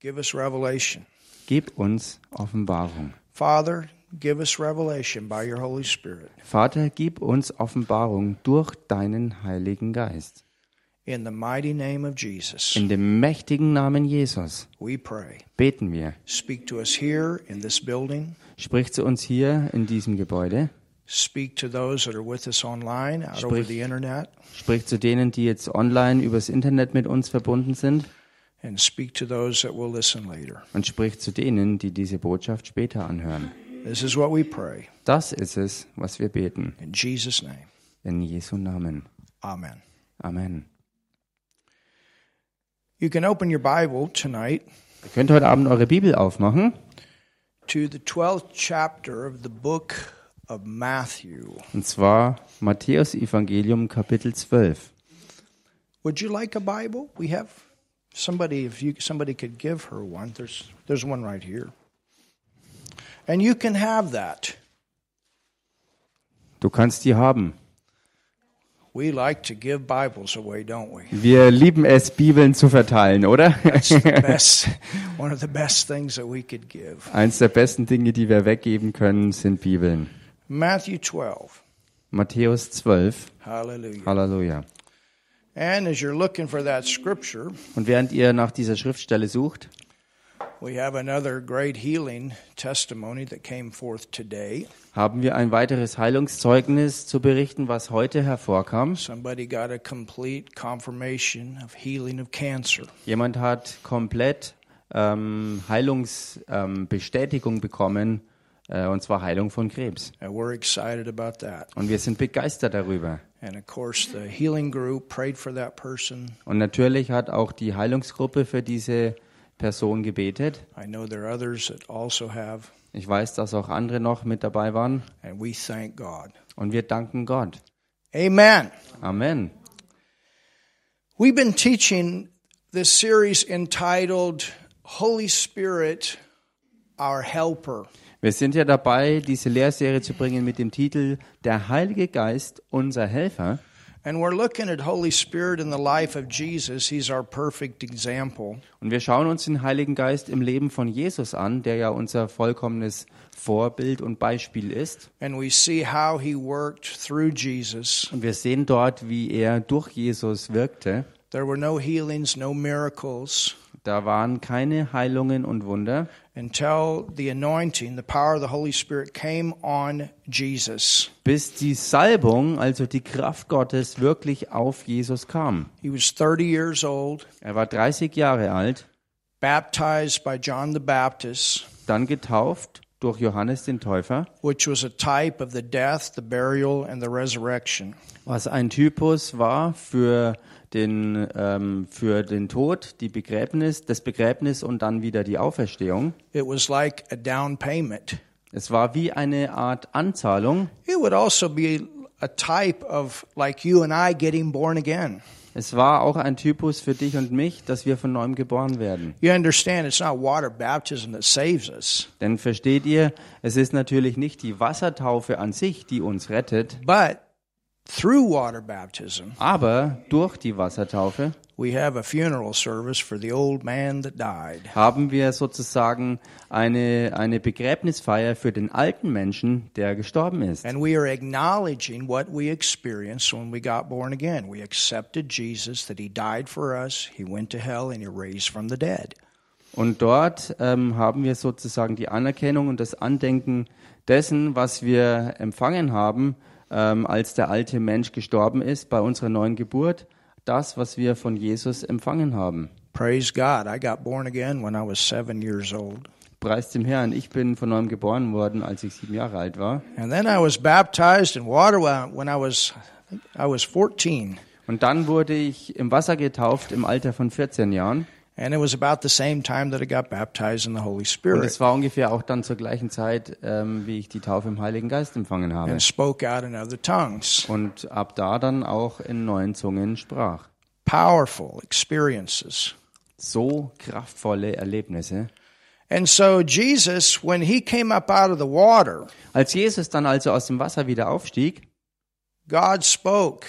give us revelation. Gib uns Offenbarung. Father, give us revelation by your Holy Spirit. Vater, gib uns Offenbarung durch deinen Heiligen Geist. In the mighty name of Jesus, In dem mächtigen Namen Jesus we pray. beten wir. Speak to us here in this building. Sprich zu uns hier in diesem Gebäude. Speak to those that are with us online, out over Sprich. the internet, Sprich zu denen, die jetzt online übers Internet mit uns verbunden sind. And speak to those that will listen later. Und sprich zu denen, die diese Botschaft später anhören. This is what we pray. Das ist es, was wir beten. In Jesus' name, In Jesu Namen. amen. Amen. You can open your Bible tonight Ihr könnt heute Abend eure Bibel aufmachen. to the 12th chapter of the book of Matthew. Und zwar Matthäus Evangelium Kapitel 12. Would you like a Bible? We have somebody. If you somebody could give her one, there's there's one right here, and you can have that. Du kannst die haben. We like to give Bibles away, don't we? Wir lieben es, Bibeln zu verteilen, oder? It's the best, one of the best things that we could give. Eins der besten Dinge, die wir weggeben können, sind Bibeln. Matthew 12. Matthäus 12. Hallelujah. Halleluja. And as you're looking for that scripture, Und während ihr nach dieser Schriftstelle sucht, we have another great healing testimony that came forth today. haben wir ein weiteres Heilungszeugnis zu berichten, was heute hervorkam. Somebody got a complete confirmation of healing of cancer. Jemand hat komplett ähm, Heilungsbestätigung ähm, bekommen, äh, und zwar Heilung von Krebs. And we're excited about that. Und wir sind begeistert darüber. Und natürlich hat auch die Heilungsgruppe für diese Person gebetet. Also Ich weiß, dass auch andere noch mit dabei waren. Und wir danken Gott. Amen. Amen. We've been teaching this series entitled Holy Spirit, Our Helper. Wir sind ja dabei, diese Lehrserie zu bringen mit dem Titel Der Heilige Geist, unser Helfer. And we're looking at Holy Spirit in the life of Jesus. He's our perfect example. Und wir schauen uns den Heiligen Geist im Leben von Jesus an, der ja unser vollkommenes Vorbild und Beispiel ist. And we see how he worked through Jesus. Und wir sehen dort, wie er durch Jesus wirkte. There were no healings, no miracles Da waren keine Heilungen und Wunder, until the anointing, the power of the Holy Spirit came on Jesus. bis die Salbung, also die Kraft Gottes, wirklich auf Jesus kam. He was 30 years old, Er war 30 Jahre alt, baptized by John the Baptist, dann getauft durch Johannes den Täufer, which was a type of the death, the burial, and the resurrection. was ein Typus war für den, ähm, für den Tod, die Begräbnis, das Begräbnis und dann wieder die Auferstehung. It was like a down payment. Es war wie eine Art Anzahlung. It would also be a type of like you and I getting born again. Es war auch ein Typus für dich und mich, dass wir von neuem geboren werden. You understand it's not water baptism that saves us, Denn versteht ihr, es ist natürlich nicht die Wassertaufe an sich, die uns rettet, but aber durch die Wassertaufe we have a funeral service for the old man that died. haben wir sozusagen eine, eine Begräbnisfeier für den alten Menschen, der gestorben ist. And we are acknowledging what we experienced when we got born again. We accepted Jesus, that he died for us, he went to hell, and he raised from the dead. Und dort ähm, haben wir sozusagen die Anerkennung und das Andenken dessen, was wir empfangen haben, ähm, als der alte Mensch gestorben ist bei unserer neuen Geburt, das, was wir von Jesus empfangen haben. Praise God. I got born again when I was seven years old. Preis dem Herrn, ich bin von neuem geboren worden, als ich sieben Jahre alt war. And then I was baptized in water when I was, I was 14. Und dann wurde ich im Wasser getauft im Alter von 14 Jahren. And it was about the same time that I got baptized in the Holy Und Spirit es war ungefähr auch dann zur gleichen Zeit, ähm, wie ich die Taufe im Heiligen Geist empfangen habe. and spoke out in other tongues. Und ab da dann auch in neuen Zungen sprach. Powerful experiences. So kraftvolle Erlebnisse. And so Jesus, when he came up out of the water, Als Jesus dann also aus dem Wasser wieder aufstieg, God spoke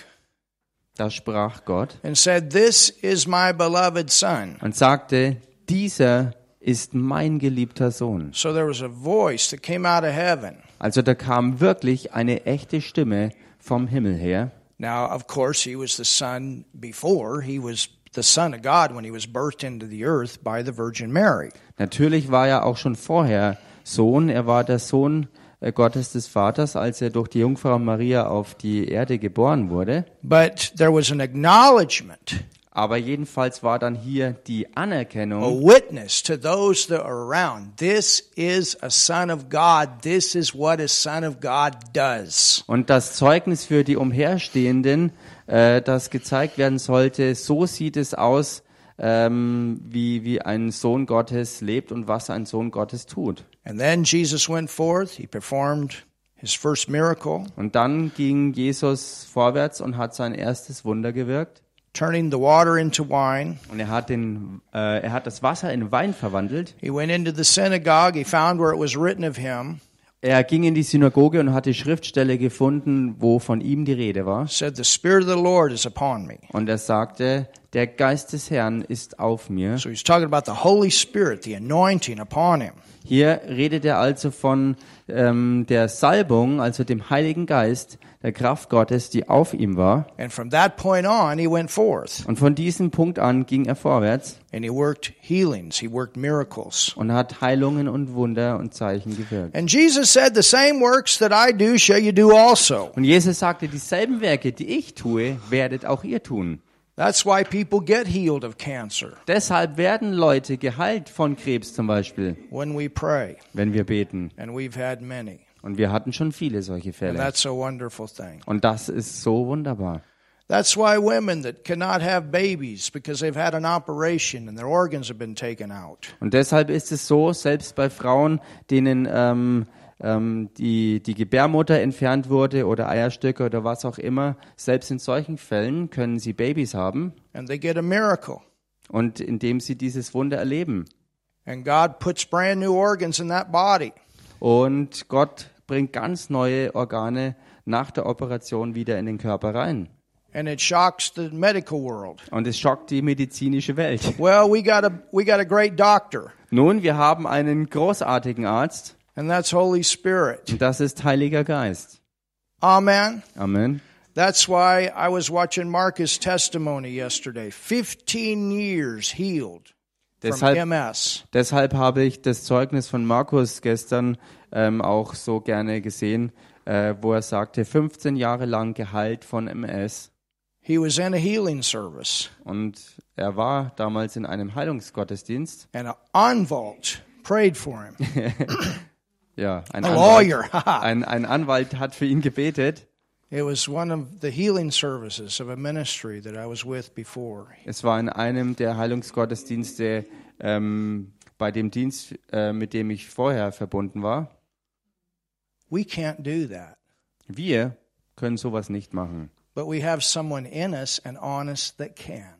da sprach Gott and said, This is my beloved Son, und sagte, dieser ist mein geliebter Sohn. So there was a voice that came out of heaven. Also da kam wirklich eine echte Stimme vom Himmel her. Now, of course, he was the son before. He was the son of God when he was birthed into the earth by the Virgin Mary. Natürlich war er auch schon vorher Sohn. Er war der Sohn Gottes des Vaters, als er durch die Jungfrau Maria auf die Erde geboren wurde. But there was an acknowledgement, Aber jedenfalls war dann hier die a Anerkennung witness to those that are around. This is a son of God. This is what a son of God does. und das Zeugnis für die Umherstehenden, äh, das gezeigt werden sollte, so sieht es aus, ähm, wie, wie ein Sohn Gottes lebt und was ein Sohn Gottes tut. And then Jesus went forth. He performed his first miracle, Und dann ging Jesus vorwärts und hat sein erstes Wunder gewirkt. turning the water into wine. Und er hat, den, äh, er hat das Wasser in Wein verwandelt. He went into the synagogue. He found where it was written of him. Er ging in die Synagoge und hat die Schriftstelle gefunden, wo von ihm die Rede war. Said, The Spirit of the Lord is upon me. Und er sagte, der Geist des Herrn ist auf mir. So he's talking about the Holy Spirit, the anointing upon him. Hier redet er also von ähm, der Salbung, also dem Heiligen Geist, der Kraft Gottes, die auf ihm war. And from that point on, he went forth Und von diesem Punkt an ging er vorwärts and he worked healings, he worked miracles. und hat Heilungen und Wunder und Zeichen gewirkt. And Jesus said, The same works that I do shall you do also. Und Jesus sagte, dieselben Werke, die ich tue, werdet auch ihr tun. That's why people get healed of cancer Deshalb werden Leute geheilt von Krebs zum Beispiel, when we pray. wenn wir beten. And we've had many. Und wir hatten schon viele solche And Fälle. that's a wonderful thing. Und das ist so wunderbar. That's why women that cannot have babies because they've had an operation and their organs have been taken out. Und deshalb ist es so, selbst bei Frauen, denen ähm, ähm, die, die Gebärmutter entfernt wurde oder Eierstöcke oder was auch immer, selbst in solchen Fällen können sie Babys haben And they get a miracle. und indem sie dieses Wunder erleben. And God puts brand new organs in that body. Und Gott bringt ganz neue Organe nach der Operation wieder in den Körper rein. And it shocks the medical world. Und es schockt die medizinische Welt. Well, we got a we got a great doctor, Nun, wir haben einen großartigen Arzt and that's Holy Spirit. und das ist Heiliger Geist. Amen. Amen. That's why I was watching Marcus' testimony yesterday. 15 years healed Deshalb, deshalb habe ich das Zeugnis von Markus gestern ähm, auch so gerne gesehen, äh, wo er sagte, 15 Jahre lang geheilt von MS. He was in a healing service, Und er war damals in einem Heilungsgottesdienst. and an Anwalt prayed for him. Ja, ein A Anwalt, lawyer. haha. ein, ein Anwalt hat für ihn gebetet. it was one of the healing services of a ministry that I was with before. Es war in einem der Heilungsgottesdienste ähm, bei dem Dienst, äh, mit dem ich vorher verbunden war. We can't do that, Wir können sowas nicht machen. but we have someone in us and on us that can.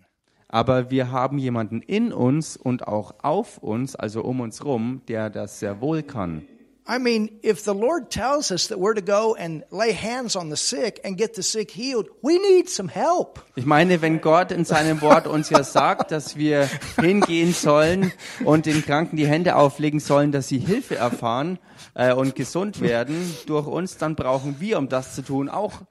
Aber wir haben jemanden in uns und auch auf uns, also um uns rum, der das sehr wohl kann. I mean, if the Lord tells us that we're to go and lay hands on the sick and get the sick healed, we need some help. Ich meine, wenn Gott in seinem Wort uns ja sagt, dass wir hingehen sollen und den Kranken die Hände auflegen sollen, dass sie Hilfe erfahren äh, und gesund werden durch uns, dann brauchen wir, um das zu tun, auch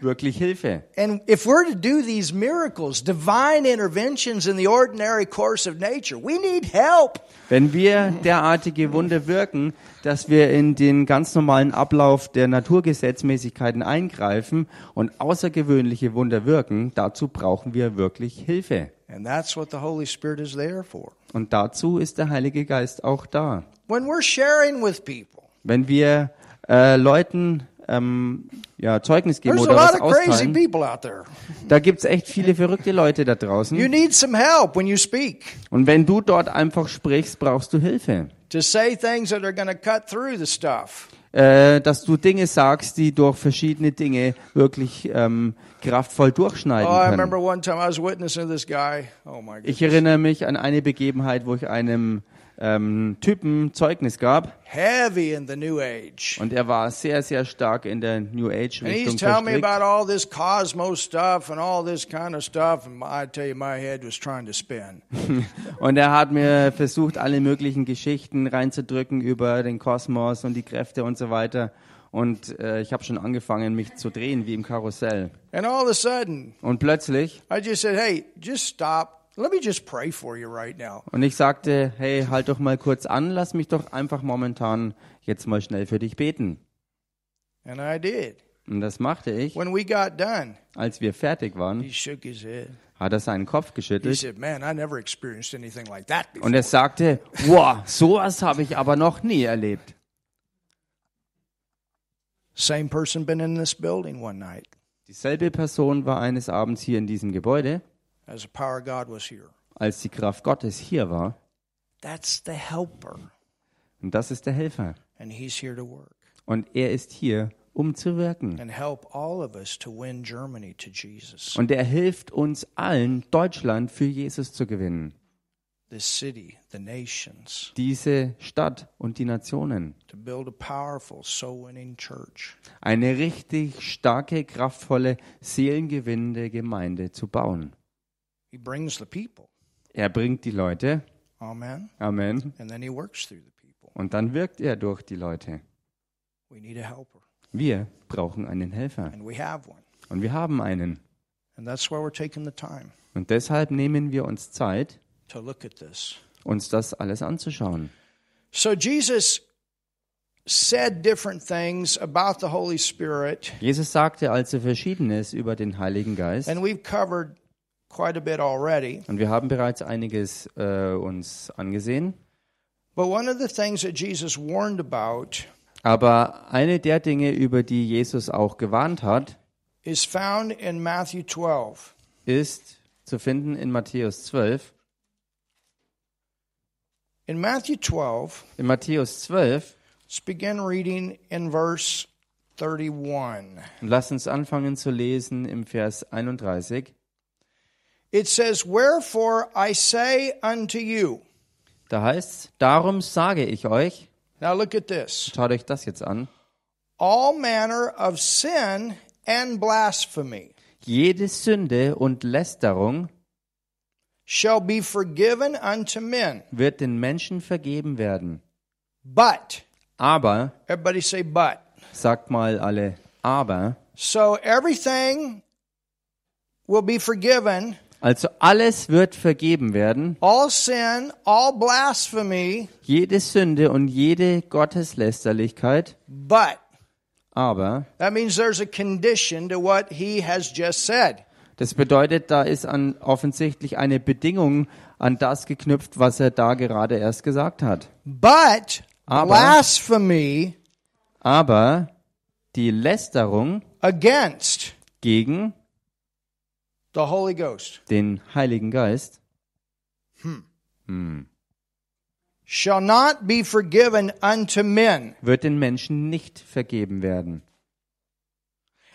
wirklich Hilfe. And if we're to do these miracles, divine interventions in the ordinary course of nature, we need help. Wenn wir derartige Wunder wirken, dass wir in den ganz normalen Ablauf der Naturgesetzmäßigkeiten eingreifen und außergewöhnliche Wunder wirken, dazu brauchen wir wirklich Hilfe. And that's what the Holy Spirit is there for. Und dazu ist der Heilige Geist auch da. When we're sharing with people, Wenn wir äh, Leuten ähm, ja, Zeugnis geben there's a oder lot was of crazy austeilen, people out there. da gibt's echt viele verrückte Leute da You draußen. need some help when you speak Und wenn du dort einfach sprichst, brauchst du Hilfe. to say things that are going to cut through the stuff. äh, dass du Dinge sagst, die durch verschiedene Dinge wirklich ähm, kraftvoll durchschneiden Oh, können. Oh Ich erinnere mich an eine Begebenheit, wo ich einem ähm, Typen Zeugnis gab. heavy in the New Age. Und er war sehr, sehr stark in der New Age And he's Richtung telling me verstrickt. about all this cosmos stuff and all this kind of stuff. And I tell you, my head was trying to spin. Und er hat mir versucht, alle möglichen Geschichten reinzudrücken über den Kosmos und die Kräfte und so weiter. Und äh, ich habe schon angefangen, mich zu drehen wie im Karussell. And all of a sudden, Und plötzlich, I just said, hey, just stop. Let me just pray for you right now. und ich sagte, hey, halt doch mal kurz an, lass mich doch einfach momentan jetzt mal schnell für dich beten. And I did. Und das machte ich. When we got done, Als wir fertig he waren, shook his head. hat er seinen Kopf He geschüttelt said, man, I never experienced anything like that before. und er sagte, wow, sowas habe ich aber noch nie erlebt. Same person been in this building one night Dieselbe Person war eines Abends hier in diesem Gebäude, as the power of God was here. als die Kraft Gottes hier war. That's the helper. Und das ist der Helfer. And he's here to work Und er ist hier, um zu wirken. and help all of us to win Germany to Jesus. Und er hilft uns allen, Deutschland für Jesus zu gewinnen. This city, the nations, Diese Stadt und die Nationen. to build a powerful soul winning church. Eine richtig starke, kraftvolle, seelengewinnende Gemeinde zu bauen. He brings the people. Er bringt die Leute. Amen. Amen. And then he works through the people. Und dann wirkt er durch die Leute. We need a helper. Wir brauchen einen Helfer. And we have one. Und wir haben einen. And that's why we're taking the time Und deshalb nehmen wir uns Zeit, to look at this. uns das alles anzuschauen. So Jesus said different things about the Holy Spirit, Jesus sagte also Verschiedenes über den Heiligen Geist. and we've covered quite a bit already. Und wir haben bereits einiges äh, uns angesehen. But one of the things that Jesus warned about Aber eine der Dinge, über die Jesus auch gewarnt hat, is found in Matthew 12. ist zu finden in Matthäus 12. In Matthew 12, In Matthäus 12, let's begin reading in verse 31. und lass uns anfangen zu lesen im Vers 31. It says, Wherefore I say unto you. Da heißt darum sage ich euch, Now look at this. schaut euch das jetzt an, All manner of sin and blasphemy jede Sünde und Lästerung shall be forgiven unto men. wird den Menschen vergeben werden. But, Aber, everybody say but. sagt mal alle, aber, So everything will be forgiven. Also alles wird vergeben werden, All sin, all blasphemy, jede Sünde und jede Gotteslästerlichkeit, but aber that means there's a condition to what he has just said. Das bedeutet, da ist an offensichtlich eine Bedingung an das geknüpft, was er da gerade erst gesagt hat. But Aber- blasphemy Aber die Lästerung against gegen the Holy Ghost den Heiligen Geist shall not be forgiven unto men. wird den Menschen nicht vergeben werden.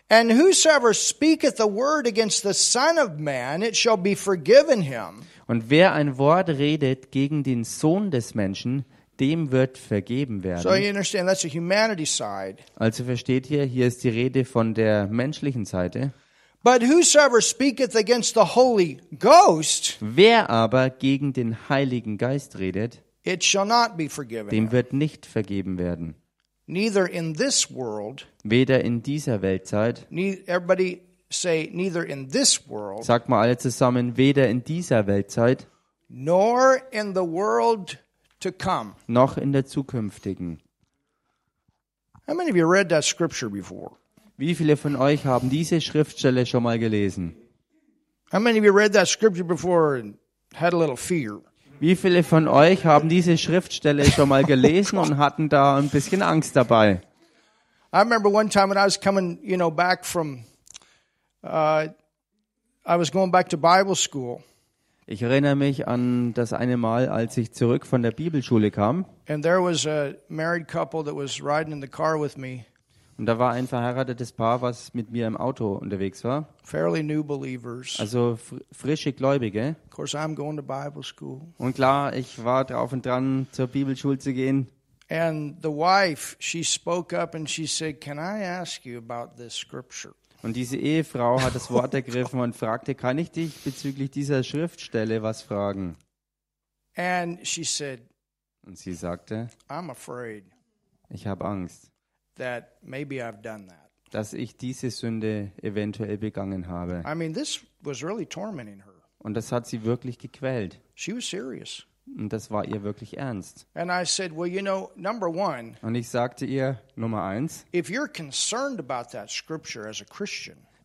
And whosoever speaketh a word against the Son of Man, it shall be forgiven him. Und wer ein Wort redet gegen den Sohn des Menschen, dem wird vergeben So werden. you understand that's the humanity side. Also versteht ihr, hier ist die Rede von der menschlichen Seite. But whosoever speaketh against the Holy Ghost, Wer aber gegen den Heiligen Geist redet, it shall not be forgiven dem wird nicht vergeben werden. Neither in this world, Weder in dieser Weltzeit, everybody say, neither in this world, sagt mal alle zusammen, weder in dieser Weltzeit nor in the world to come. noch in der zukünftigen. How many of you read that scripture before? Wie viele von euch haben diese Schriftstelle schon mal gelesen? How many of you read that scripture before and had a little fear? Wie viele von euch haben diese Schriftstelle schon mal gelesen und hatten da ein bisschen Angst dabei? I remember one time when I was coming, you know, back from, uh, I was going back to Bible school, Ich erinnere mich an das eine Mal, als ich zurück von der Bibelschule kam. and there was a married couple that was riding in the car with me, Und da war ein verheiratetes Paar, was mit mir im Auto unterwegs war. fairly new believers. Also fr frische Gläubige. Of course, I'm going to Bible school. Und klar, ich war drauf und dran, zur Bibelschule zu gehen. And the wife, she spoke up and she said, Can I ask you about this scripture? Und diese Ehefrau hat das Wort ergriffen und fragte, kann ich dich bezüglich dieser Schriftstelle was fragen? And she said, Und sie sagte, I'm afraid ich habe Angst, that maybe I've done that. dass ich diese Sünde eventuell begangen habe. I mean, this was really tormenting her. Und das hat sie wirklich gequält. She was serious. Und das war ihr wirklich ernst. Said, Well, you know, one, Und ich sagte ihr, Nummer eins,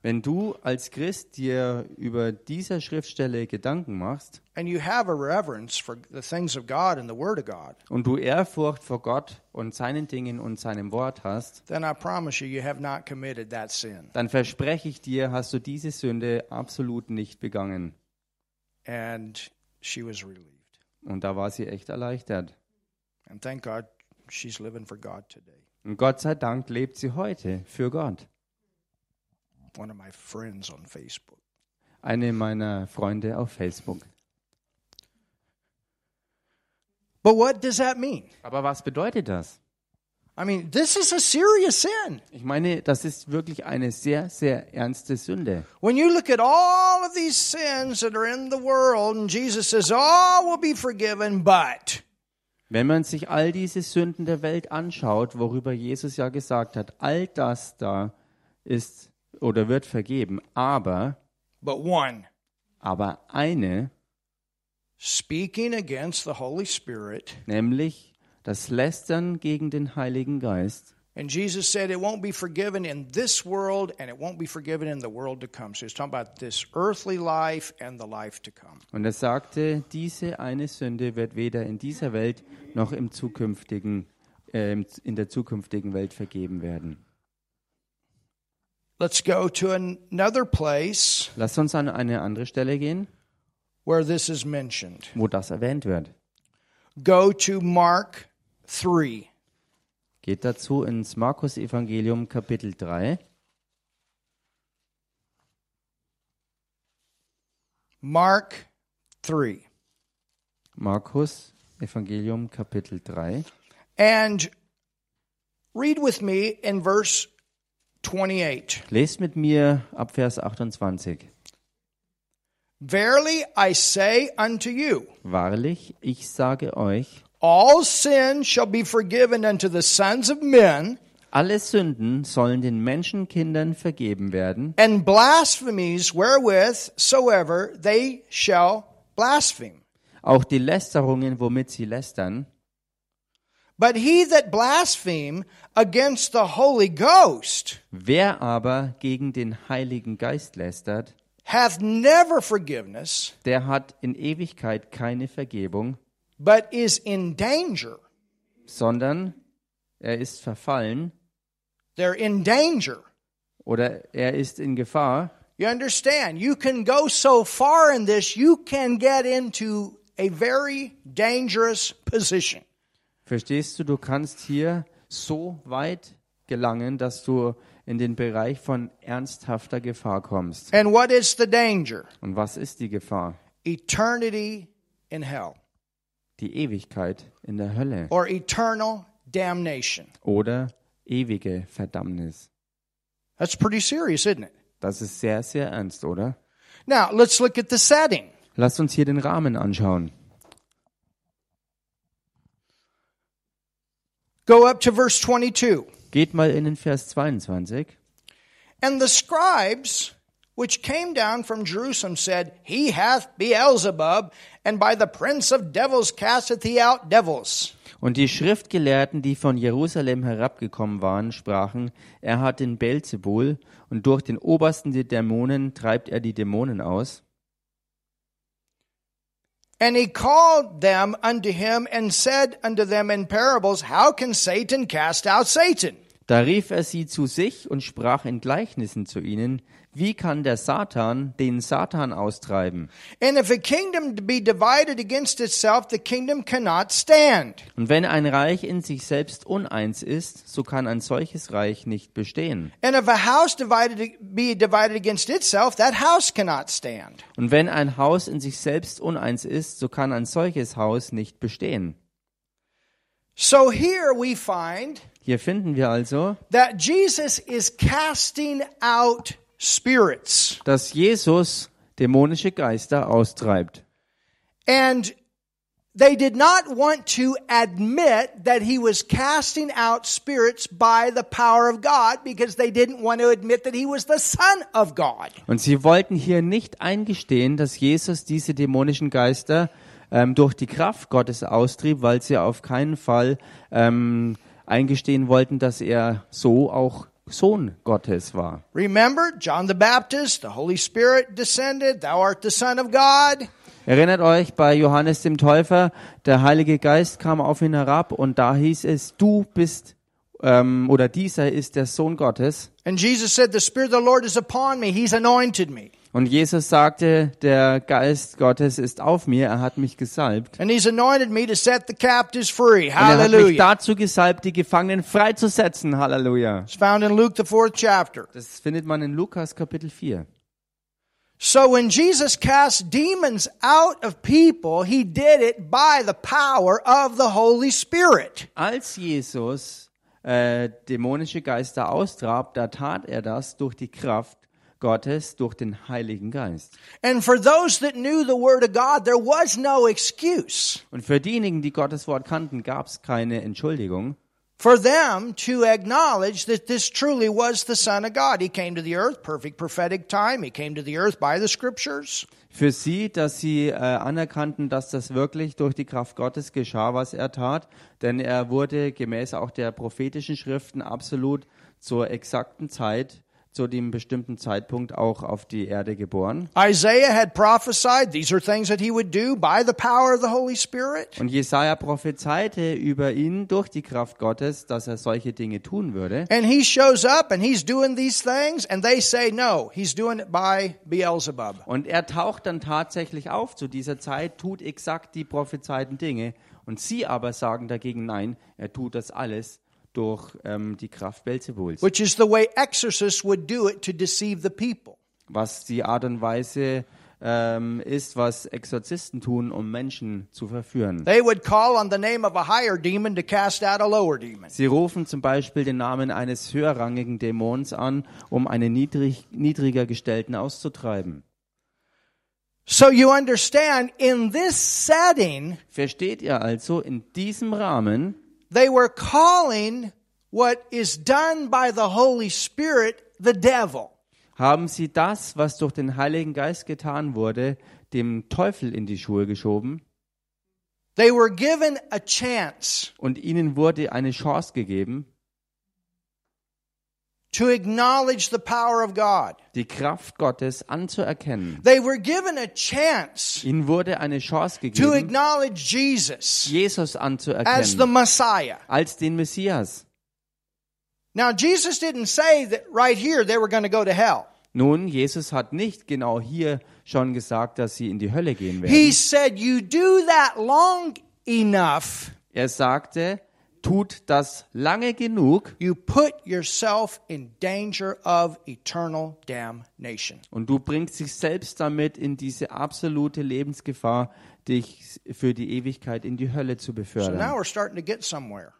wenn du als Christ dir über diese Schriftstelle Gedanken machst and you have a reverence for the things of God and the Word of God, und du Ehrfurcht vor Gott und seinen Dingen und seinem Wort hast, then I promise you, you have not committed that sin. dann verspreche ich dir, hast du diese Sünde absolut nicht begangen. And she was relieved. Und da war sie echt erleichtert. And thank God she's living for God today. Und Gott sei Dank lebt sie heute für Gott. One of my friends on Facebook. Eine meiner Freunde auf Facebook. But what does that mean? Aber was bedeutet das? I mean, this is a serious sin. Ich meine, das ist wirklich eine sehr, sehr ernste Sünde. When you look at all of these sins that are in the world, and Jesus says, all will be forgiven, but. Wenn man sich all diese Sünden der Welt anschaut, worüber Jesus ja gesagt hat, all das da ist oder wird vergeben, aber, But one, aber eine, speaking against the Holy Spirit. nämlich das Lästern gegen den Heiligen Geist. And Jesus said it won't be forgiven in this world and it won't be forgiven in the world to come. So he's talking about this earthly life and the life to come. Und er sagte, diese eine Sünde wird weder in dieser Welt noch im zukünftigen, äh, in der zukünftigen Welt vergeben werden. Let's go to another place Lass uns an eine andere Stelle gehen, where this is mentioned. wo das erwähnt wird. Go to Mark 3. Geht dazu ins Markus Evangelium Kapitel 3. Mark 3. Markus Evangelium Kapitel 3. And read with me in verse 28. Lest mit mir ab Vers 28. Verily I say unto you, Wahrlich, ich sage euch, all sin shall be forgiven unto the sons of men, alle Sünden sollen den Menschenkindern vergeben werden and blasphemies wherewith soever they shall blaspheme. auch die Lästerungen, womit sie lästern. But he that blaspheme against the Holy Ghost Wer aber gegen den Heiligen Geist lästert, hath never forgiveness, der hat in Ewigkeit keine Vergebung, but is in danger. sondern er ist verfallen They're in danger. oder er ist in Gefahr. You understand? You can go so far in this, you can get into a very dangerous position. Verstehst du, du kannst hier so weit gelangen, dass du in den Bereich von ernsthafter Gefahr kommst. And what is the danger? Und was ist die Gefahr? Eternity in hell Die Ewigkeit in der Hölle or eternal damnation. oder ewige Verdammnis. That's pretty serious, isn't it? Das ist sehr, sehr ernst, oder? Now, let's look at the setting. Lasst uns hier den Rahmen anschauen. Go up to verse 22. Geht mal in den Vers 22. And the scribes which came down from Jerusalem said, He hath Beelzebub, and by the prince of devils casteth he out devils. Und die Schriftgelehrten, die von Jerusalem herabgekommen waren, sprachen, er hat den Belzebul und durch den obersten der Dämonen treibt er die Dämonen aus. And he called them unto him and said unto them in parables, How can Satan cast out Satan? Da rief er sie zu sich und sprach in Gleichnissen zu ihnen, Wie kann der Satan den Satan austreiben? And if a kingdom be divided against itself, the kingdom cannot stand. Und wenn ein Reich in sich selbst uneins ist, so kann ein solches Reich nicht bestehen. And if a house divided be divided against itself, that house cannot stand. Und wenn ein Haus in sich selbst uneins ist, so kann ein solches Haus nicht bestehen. So here we find Hier finden wir also, that Jesus is casting out spirits. dass Jesus dämonische Geister austreibt. And they did not want to admit that he was casting out spirits by the power of God because they didn't want to admit that he was the Son of God. Und sie wollten hier nicht eingestehen, dass Jesus diese dämonischen Geister ähm, durch die Kraft Gottes austrieb, weil sie auf keinen Fall ähm, eingestehen wollten, dass er so auch Sohn Gottes war. Remember, John the Baptist, the Holy Spirit descended, thou art the Son of God. Erinnert euch bei Johannes dem Täufer, der Heilige Geist kam auf ihn herab und da hieß es, du bist ähm, oder dieser ist der Sohn Gottes. And Jesus said, The Spirit of the Lord is upon me, he's anointed me. Und Jesus sagte, der Geist Gottes ist auf mir, er hat mich gesalbt. And he's anointed me to set the captives free. Und er hat mich Hallelujah. dazu gesalbt, die Gefangenen freizusetzen. Halleluja. It's found in Luke, the fourth chapter. Das findet man in Lukas Kapitel 4. So when Jesus cast demons out of people, he did it by the power of the Holy Spirit. Als Jesus äh, dämonische Geister austrab, da tat er das durch die Kraft Gottes, durch den Heiligen Geist. And for those that knew the Word of God, there was no excuse Und für diejenigen, die Gottes Wort kannten, gab es keine Entschuldigung, for them to acknowledge that this truly was the Son of God. He came to the earth, perfect prophetic time. He came to the earth by the Scriptures. für sie, dass sie äh, anerkannten, dass das wirklich durch die Kraft Gottes geschah, was er tat, denn er wurde gemäß auch der prophetischen Schriften absolut zur exakten Zeit, zu dem bestimmten Zeitpunkt auch auf die Erde geboren. Isaiah had prophesied these are things that he would do by the power of the Holy Spirit. Und Jesaja prophezeite über ihn durch die Kraft Gottes, dass er solche Dinge tun würde. And he shows up and he's doing these things, and they say, no, he's doing it by Beelzebub. Und er taucht dann tatsächlich auf zu dieser Zeit, tut exakt die prophezeiten Dinge. Und sie aber sagen dagegen, nein, er tut das alles durch ähm, die Kraft Belzebuls. which is the way exorcists would do it to deceive the people. Was die Art und Weise ähm, ist, was Exorzisten tun, um Menschen zu verführen. They would call on the name of a higher demon to cast out a lower demon. Sie rufen zum Beispiel den Namen eines höherrangigen Dämons an, um einen niedrig, niedriger gestellten auszutreiben. So you understand, in this setting, Versteht ihr also, in diesem Rahmen they were calling what is done by the Holy Spirit the devil. haben sie das, was durch den Heiligen Geist getan wurde, dem Teufel in die Schuhe geschoben? They were given a chance. Und ihnen wurde eine Chance gegeben, to acknowledge the power of God. die Kraft Gottes anzuerkennen. They were given a chance Ihnen wurde eine Chance to gegeben, acknowledge Jesus Jesus as the anzuerkennen Messiah. als den Messias. Now, Jesus didn't say that right here they were going to go to hell. Nun, Jesus hat nicht genau hier schon gesagt, dass sie in die Hölle gehen He werden. said, You do that long enough, Er sagte, tut das lange genug you put yourself in danger of eternal damnation. und du bringst dich selbst damit in diese absolute Lebensgefahr, dich für die Ewigkeit in die Hölle zu So now befördern. we're starting to get somewhere.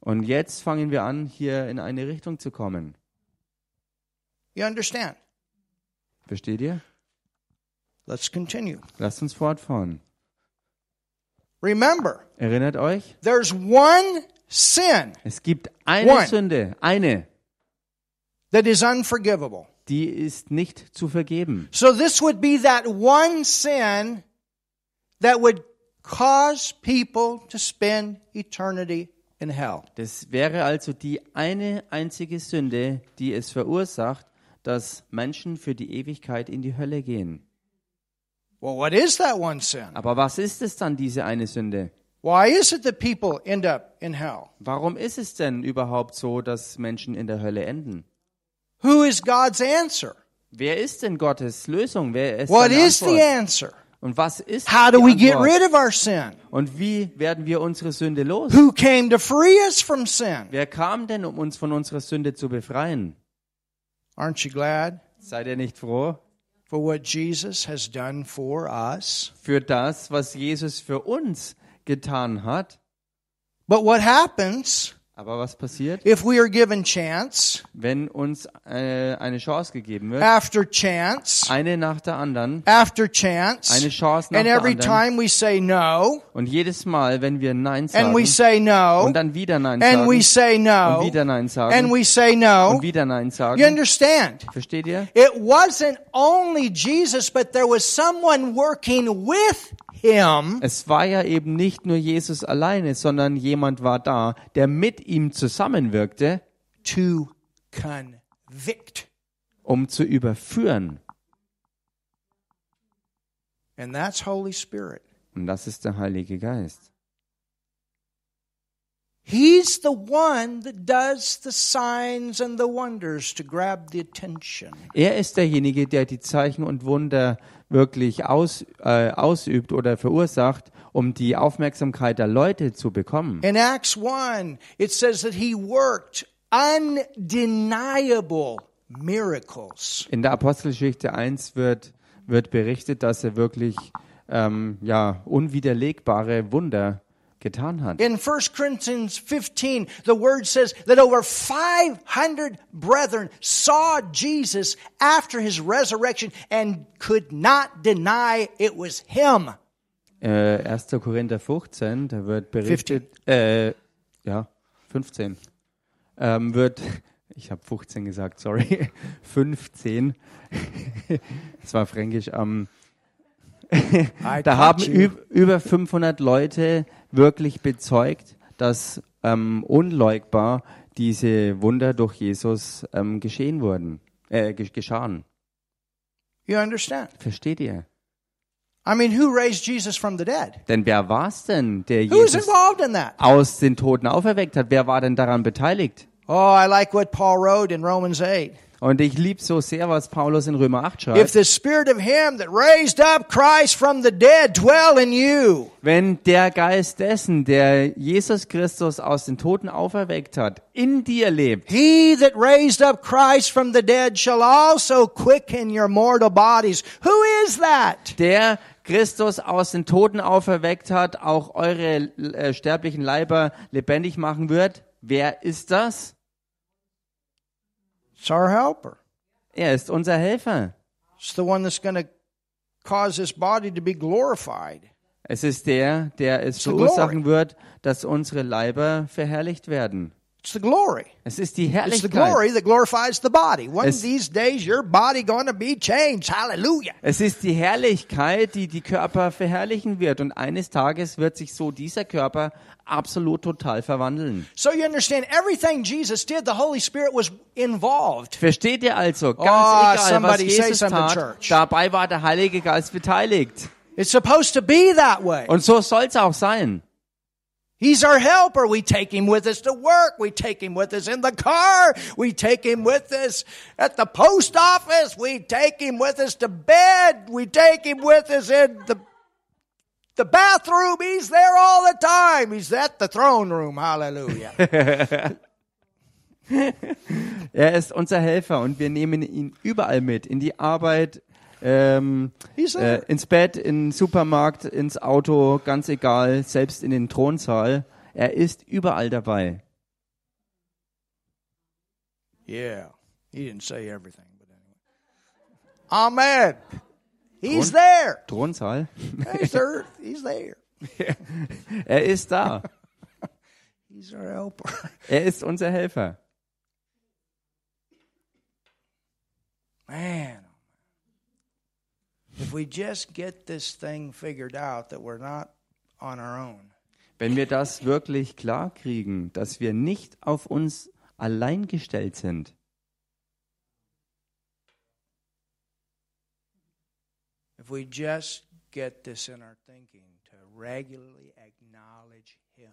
Und jetzt fangen wir an, hier in eine Richtung zu kommen. You understand? Versteht ihr? Let's continue. Lasst uns fortfahren. Remember, Erinnert euch, there's one sin es gibt eine One. Sünde, eine, that is unforgivable. die ist nicht zu vergeben. So this would be that one sin that would cause people to spend eternity in hell. Das wäre also die eine einzige Sünde, die es verursacht, dass Menschen für die Ewigkeit in die Hölle gehen. Well, what is that one sin? Aber was ist es dann, diese eine Sünde? Why is it that people end up in hell? Warum ist es denn überhaupt so, dass Menschen in der Hölle enden? Who is God's answer? Wer ist denn Gottes Lösung? Wer ist What is the answer? Und was ist How do we get rid of our sin? Und wie werden wir unsere Sünde los? Who came to free us from sin? Wer kam denn, um uns von unserer Sünde zu befreien? Aren't you glad Seid ihr nicht froh for what Jesus has done for us? für das, was Jesus für uns getan hat? But what happens Aber was passiert, if we are given chance wenn uns äh, eine Chance gegeben wird? after chance Eine nach der anderen. after chance? Eine Chance nach And der every anderen. time we say no, Und jedes Mal, wenn wir Nein and we sagen say no, und dann wieder Nein and we sagen say und no, wieder Nein and sagen we say no, und wieder Nein you sagen. understand? Versteht ihr? It wasn't only Jesus, but there was someone working with him Es war ja eben nicht nur Jesus alleine, sondern jemand war da, der mit ihm zusammenwirkte, to convict. um zu überführen. And that's Holy Spirit. Und das ist der Heilige Geist. He's the one that does the signs and the wonders to grab the attention. Er ist derjenige, der die Zeichen und Wunder wirklich aus, äh, ausübt oder verursacht, um die Aufmerksamkeit der Leute zu bekommen. In Acts 1, it says that he worked undeniable miracles. In der Apostelgeschichte 1 wird, wird berichtet, dass er wirklich ähm, ja, unwiderlegbare Wunder getan hat. In 1 Corinthians 15, the word says that over 500 brethren saw Jesus after his resurrection and could not deny it was him. Äh, 1. Korinther 15, da wird berichtet, äh, ja, 15, ähm, wird, ich habe 15 gesagt, sorry, 15, das war fränkisch, ähm, da haben über 500 Leute wirklich bezeugt, dass ähm, unleugbar diese Wunder durch Jesus ähm, geschehen wurden, äh, ge- geschahen. You understand? Versteht ihr? I mean, who raised Jesus from the dead? Denn wer war es denn, der Who's Jesus involved in that? aus den Toten auferweckt hat? Wer war denn daran beteiligt? Oh, I like what Paul wrote in Romans 8. Und ich liebe so sehr, was Paulus in Römer 8 If schreibt. the spirit of him that raised up Christ from the dead dwell in you, Wenn der Geist dessen, der Jesus Christus aus den Toten auferweckt hat, in dir lebt, he that raised up Christ from the dead shall also quicken your mortal bodies. Who is that? der Christus aus den Toten auferweckt hat, auch eure äh, sterblichen Leiber lebendig machen wird. Wer ist das? It's our helper. Er ist unser Helfer. It's the one that's going to cause this body to be glorified. Es ist der, der es verursachen wird, dass unsere Leiber verherrlicht werden. It's the glory. Es ist die It's the Herrlichkeit. glory that glorifies the body. One Es- of these days, your body going to be changed. Hallelujah. Es ist die Herrlichkeit, die die Körper verherrlichen wird. Und eines Tages wird sich so dieser Körper absolut total verwandeln. So you understand, everything Jesus did, the Holy Spirit was involved. Versteht ihr also? Ganz Oh, egal, was Jesus tat, dabei war der Heilige Geist beteiligt. It's supposed to be that way. Und so soll's auch sein. He's our helper. We take him with us to work. We take him with us in the car. We take him with us at the post office. We take him with us to bed. We take him with us in the the bathroom. He's there all the time. He's at the throne room. Hallelujah. Er ist unser Helfer und wir nehmen ihn überall mit. In die Arbeit, ähm, äh, ins Bett, in den Supermarkt, ins Auto, ganz egal, selbst in den Thronsaal. Er ist überall dabei. Yeah. He didn't say everything, but anyway. Amen. He's Thron- there. Thronsaal? He's there. He's there. Er ist da. He's our helper. Er ist unser Helfer. Man, if we just get this thing figured out that we're not on our own, Wenn wir das wirklich klar kriegen, dass wir nicht auf uns allein gestellt sind, if we just get this in our thinking to regularly acknowledge Him,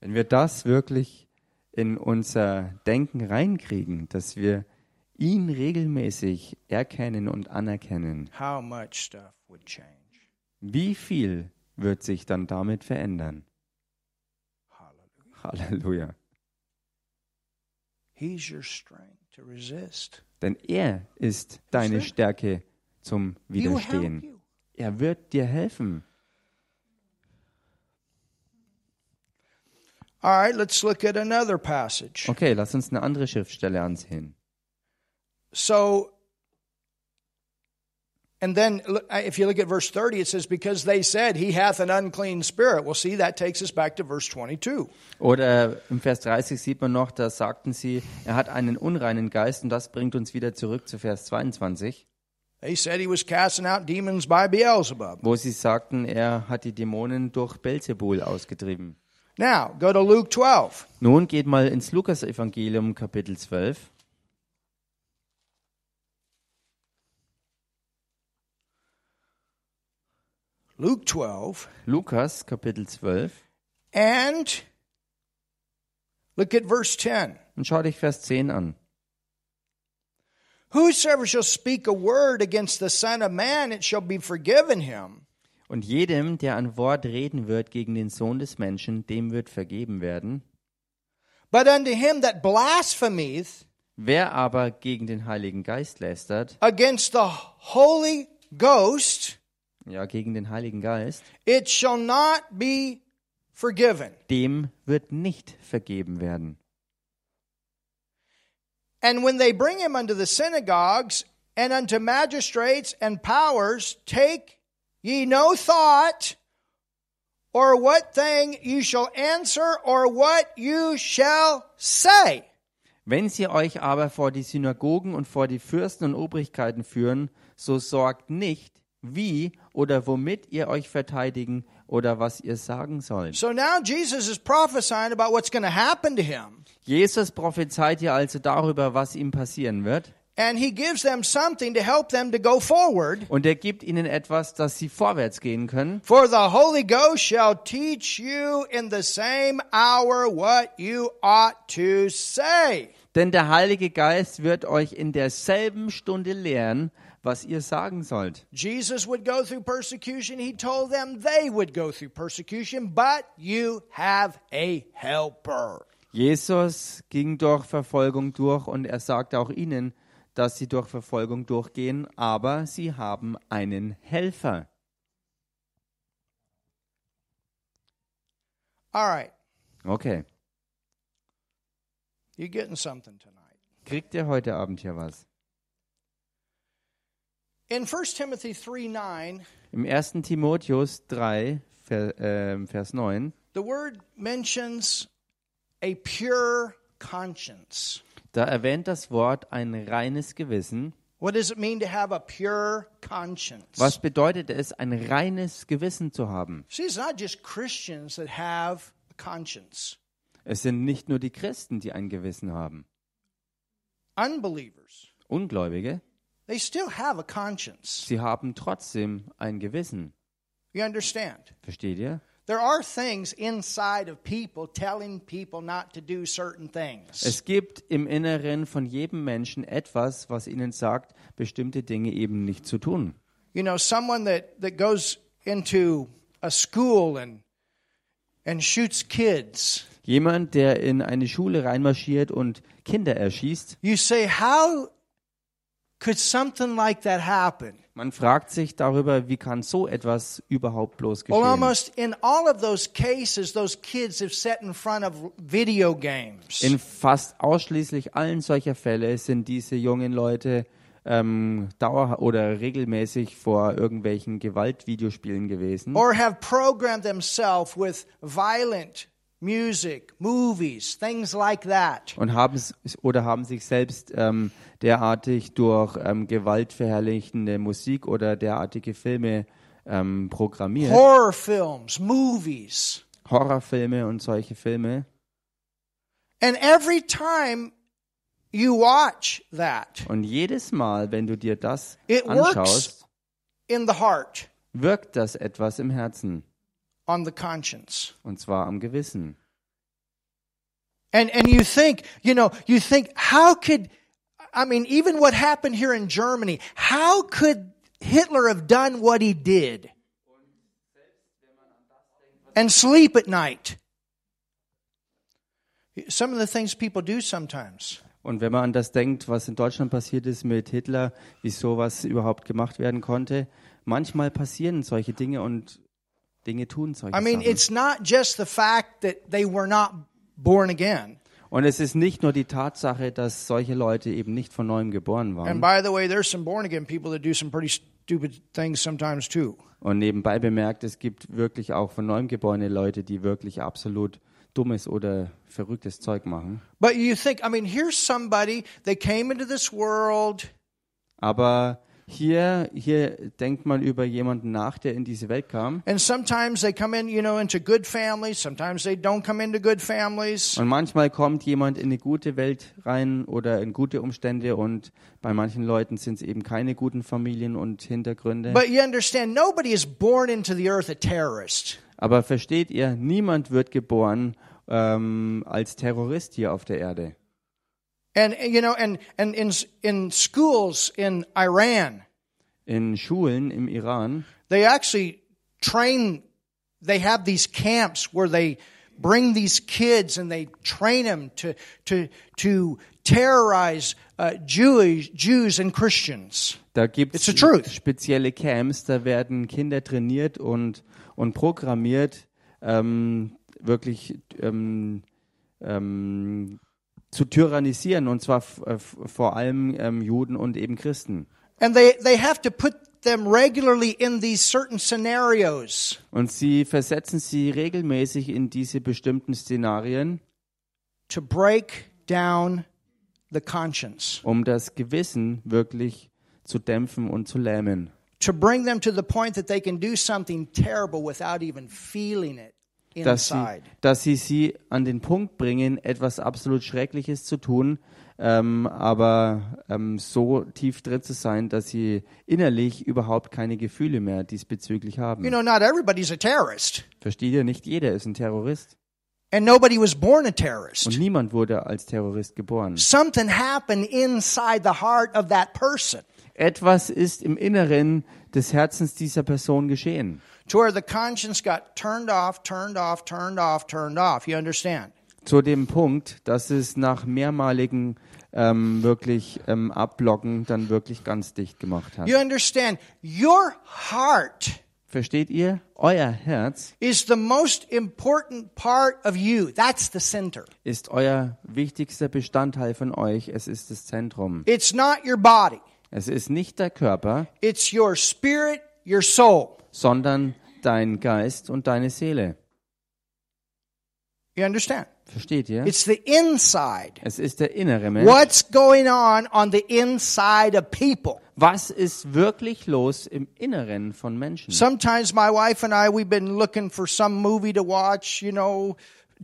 wenn wir das wirklich in unser Denken reinkriegen, dass wir ihn regelmäßig erkennen und anerkennen, how much stuff would change. wie viel wird sich dann damit verändern? Halleluja. He's your strength to resist. Denn er ist deine Stärke zum Widerstehen. Er wird dir helfen. Okay, lass uns eine andere Schriftstelle ansehen. So, and then if you look at verse 30, it says, Because they said, He hath an unclean spirit. Well, see, that takes us back to verse 22. Oder im Vers 30 sieht man noch, da sagten sie, er hat einen unreinen Geist und das bringt uns wieder zurück zu Vers 22, They said he was casting out demons by Beelzebub. wo sie sagten, er hat die Dämonen durch Belzebul ausgetrieben. Now, go to Luke 12. Nun geht mal ins Lukas-Evangelium, Kapitel 12. Luke 12. Lukas, Kapitel 12. And look at verse 10. Und schau dich Vers 10 an. Whosoever shall speak a word against the Son of Man, it shall be forgiven him. Und jedem, der ein Wort reden wird gegen den Sohn des Menschen, dem wird vergeben werden. But unto him that blasphemeth Wer aber gegen den Heiligen Geist lästert, against the Holy Ghost, ja, gegen den Heiligen Geist, it shall not be forgiven. dem wird nicht vergeben werden. And when they bring him unto the synagogues and unto magistrates and powers, take ye no thought or what thing you shall answer or what you shall say. Wenn sie euch aber vor die Synagogen und vor die Fürsten und Obrigkeiten führen, so sorgt nicht, wie oder womit ihr euch verteidigen oder was ihr sagen sollt. So now Jesus is prophesying about what's going to happen to him. Jesus prophezeit ihr also darüber, was ihm passieren wird. And he gives them something to help them to go forward. Und er gibt ihnen etwas, dass sie vorwärts gehen können. For the Holy Ghost shall teach you in the same hour what you ought to say. Denn der Heilige Geist wird euch in derselben Stunde lehren, was ihr sagen sollt. Jesus would go through persecution. He told them they would go through persecution, but you have a helper. Jesus ging durch Verfolgung durch und er sagte auch ihnen, dass sie durch Verfolgung durchgehen, aber sie haben einen Helfer. All right, Okay. you're getting something tonight. Kriegt ihr heute Abend hier was? In 1 Timothy 3 9, Im 1. Timotheus 3, Ver, äh, Vers 9, the word mentions a pure conscience. da erwähnt das Wort ein reines Gewissen. What does it mean to have a pure conscience? Was bedeutet es, ein reines Gewissen zu haben? See, it's not just Christians that have a conscience. Es sind nicht nur die Christen, die ein Gewissen haben. Unbelievers, Ungläubige, they still have a conscience. sie haben trotzdem ein Gewissen. You understand? Versteht ihr? There are things inside of people telling people not to do certain things. Es gibt im Inneren von jedem Menschen etwas, was ihnen sagt, bestimmte Dinge eben nicht zu tun. You know, someone that, that goes into a school and and shoots kids. Jemand, der in eine Schule reinmarschiert und Kinder erschießt, You say, how could something like that happen? man fragt sich darüber, wie kann so etwas überhaupt bloß Well, geschehen? almost in all of those cases, those kids have sat in front of video games. In fast ausschließlich allen solcher Fälle sind diese jungen Leute ähm, dauer oder regelmäßig vor irgendwelchen Gewaltvideospielen gewesen or have programmed themselves with violent music, movies, things like that. und haben oder haben sich selbst ähm, derartig durch ähm, gewaltverherrlichende Musik oder derartige Filme ähm, programmiert, Horror films, movies. Horrorfilme und solche Filme. And every time you watch that, Und jedes Mal, wenn du dir das anschaust, in the heart, wirkt das etwas im Herzen on the conscience. und zwar am Gewissen. And and you think, you know, you think, how could I mean, even what happened here in Germany, how could Hitler have done what he did? And sleep at night. Some of the things people do sometimes. Und wenn man an das denkt, was in Deutschland passiert ist mit Hitler, wie sowas überhaupt gemacht werden konnte, manchmal passieren solche Dinge und Dinge tun solche I mean, Sachen. it's not just the fact that they were not born again. Und es ist nicht nur die Tatsache, dass solche Leute eben nicht von neuem geboren And waren. by the way, there's some born again people that do some pretty stupid things sometimes too. Und nebenbei bemerkt, es gibt wirklich auch von neuem geborene Leute, die wirklich absolut dummes oder verrücktes Zeug machen. But you think, I mean, here's somebody, they came into this world, Aber hier, hier denkt man über jemanden nach, der in diese Welt kam. and sometimes they come in, you know, into good families, sometimes they don't come into good families. Und manchmal kommt jemand in eine gute Welt rein oder in gute Umstände und bei manchen Leuten sind es eben keine guten Familien und Hintergründe. But you understand, nobody is born into the earth a terrorist. Aber versteht ihr, niemand wird geboren ähm, als Terrorist hier auf der Erde. And, you know, and, and in, in schools in Iran, In Schulen im Iran they actually train, they have these camps where they bring these kids and they train them to, to, to terrorize uh, Jewish, Jews and Christians. Da gibt the truth. spezielle Camps, da werden Kinder trainiert und, und programmiert, ähm, wirklich ähm, ähm, zu tyrannisieren, und zwar äh, vor allem ähm, Juden und eben Christen. And they, they have to put them regularly in these certain scenarios Und sie versetzen sie regelmäßig in diese bestimmten Szenarien, to break down the conscience, um das Gewissen wirklich zu dämpfen und zu lähmen. to bring them to the point that they can do something terrible without even feeling it dass sie, dass sie sie an den Punkt bringen, etwas absolut Schreckliches zu tun, ähm, aber ähm, so tief drin zu sein, dass sie innerlich überhaupt keine Gefühle mehr diesbezüglich haben. You know, not everybody's a terrorist, Versteht ihr, nicht jeder ist ein Terrorist and nobody was born a terrorist. und niemand wurde als Terrorist geboren. Something happened inside the heart of that person Etwas ist im Inneren des Herzens dieser Person geschehen, to where the conscience got turned off, turned off, turned off, turned off. You understand? zu dem Punkt, dass es nach mehrmaligen ähm, wirklich ähm, Abblocken dann wirklich ganz dicht gemacht hat. You understand? Your heart Versteht ihr? Euer Herz is the most important part of you. That's the center. ist euer wichtigster Bestandteil von euch. Es ist das Zentrum. It's not your body. Es ist nicht der Körper, It's your spirit, your soul. sondern dein Geist und deine Seele. You understand? Versteht ihr? It's the inside. Es ist der innere Mensch. What's going on on the inside of people? Was ist wirklich los im Inneren von Menschen? Sometimes my wife and I, we've been looking for some movie to watch, you know,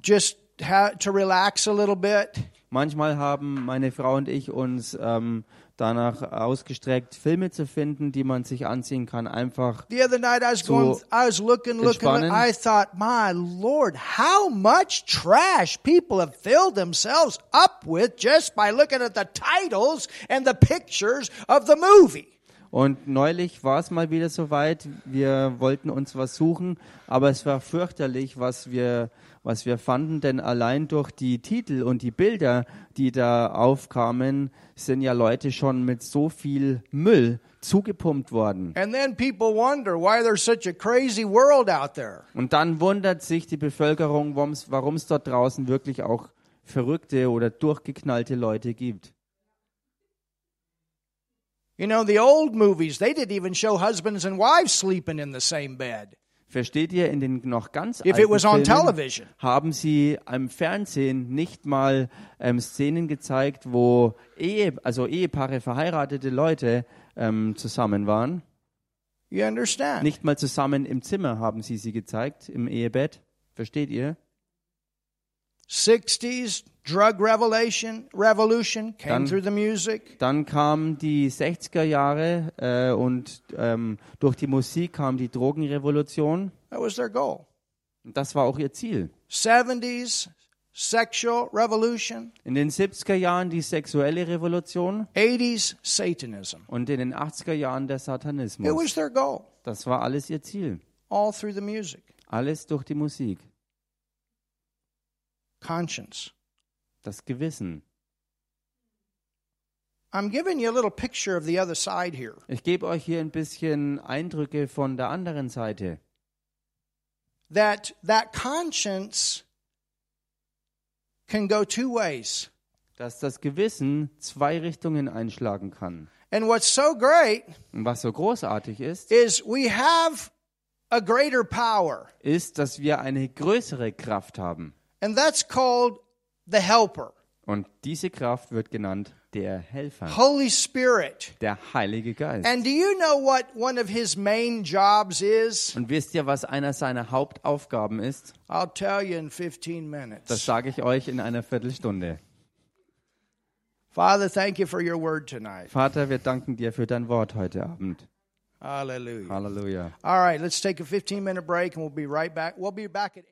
just to relax a little bit. Manchmal haben meine Frau und ich uns ähm, danach ausgestreckt, Filme zu finden, die man sich anziehen kann, einfach The other night I was going, I was looking, looking, entspannen. I thought, my Lord, how much trash people have filled themselves up with just by looking at the titles and the pictures of the movie. Und neulich war es mal wieder soweit. Wir wollten uns was suchen, aber es war fürchterlich, was wir, was wir fanden, denn allein durch die Titel und die Bilder, die da aufkamen, sind ja Leute schon mit so viel Müll zugepumpt worden. And then people wonder why there's such a crazy world out there. Und dann wundert sich die Bevölkerung, warum es dort draußen wirklich auch verrückte oder durchgeknallte Leute gibt. You know, the old movies, they didn't even show husbands and wives sleeping in the same bed. Versteht ihr, in den noch ganz If alten Filmen haben sie im Fernsehen nicht mal ähm, Szenen gezeigt, wo Ehe, also Ehepaare, verheiratete Leute ähm, zusammen waren. You understand? Nicht mal zusammen im Zimmer haben sie sie gezeigt, im Ehebett. Versteht ihr? 60s drug revelation revolution came Dann- through the music. Dann kamen die 60er Jahre äh, und ähm, durch die Musik kam die Drogenrevolution. That was their goal. Und das war auch ihr Ziel. 70s sexual revolution, In den 70er Jahren die sexuelle Revolution 80s Satanism. und in den 80er Jahren der It Satanismus. was their goal, Das war alles ihr Ziel. all through the music. Alles durch die Musik. Conscience. Das Gewissen. I'm giving you a little picture of the other side here. Ich gebe euch hier ein bisschen Eindrücke von der anderen Seite. That that conscience can go two ways. Dass das Gewissen zwei Richtungen einschlagen kann. And what's so great Und was so großartig ist, is we have a greater power, ist, dass wir eine größere Kraft haben. and that's called the helper. Und diese Kraft wird genannt der Helfer, Holy Spirit. der Heilige Geist. And do you know what one of his main jobs is? Und wisst ihr, was einer seiner Hauptaufgaben ist? I'll tell you in 15 Das minutes. sage ich euch in einer Viertelstunde. Father, thank you for your word tonight. Vater, wir danken dir für dein Wort heute Abend. Hallelujah. Halleluja. All right, let's take a 15 minute break and we'll be right back. We'll be back at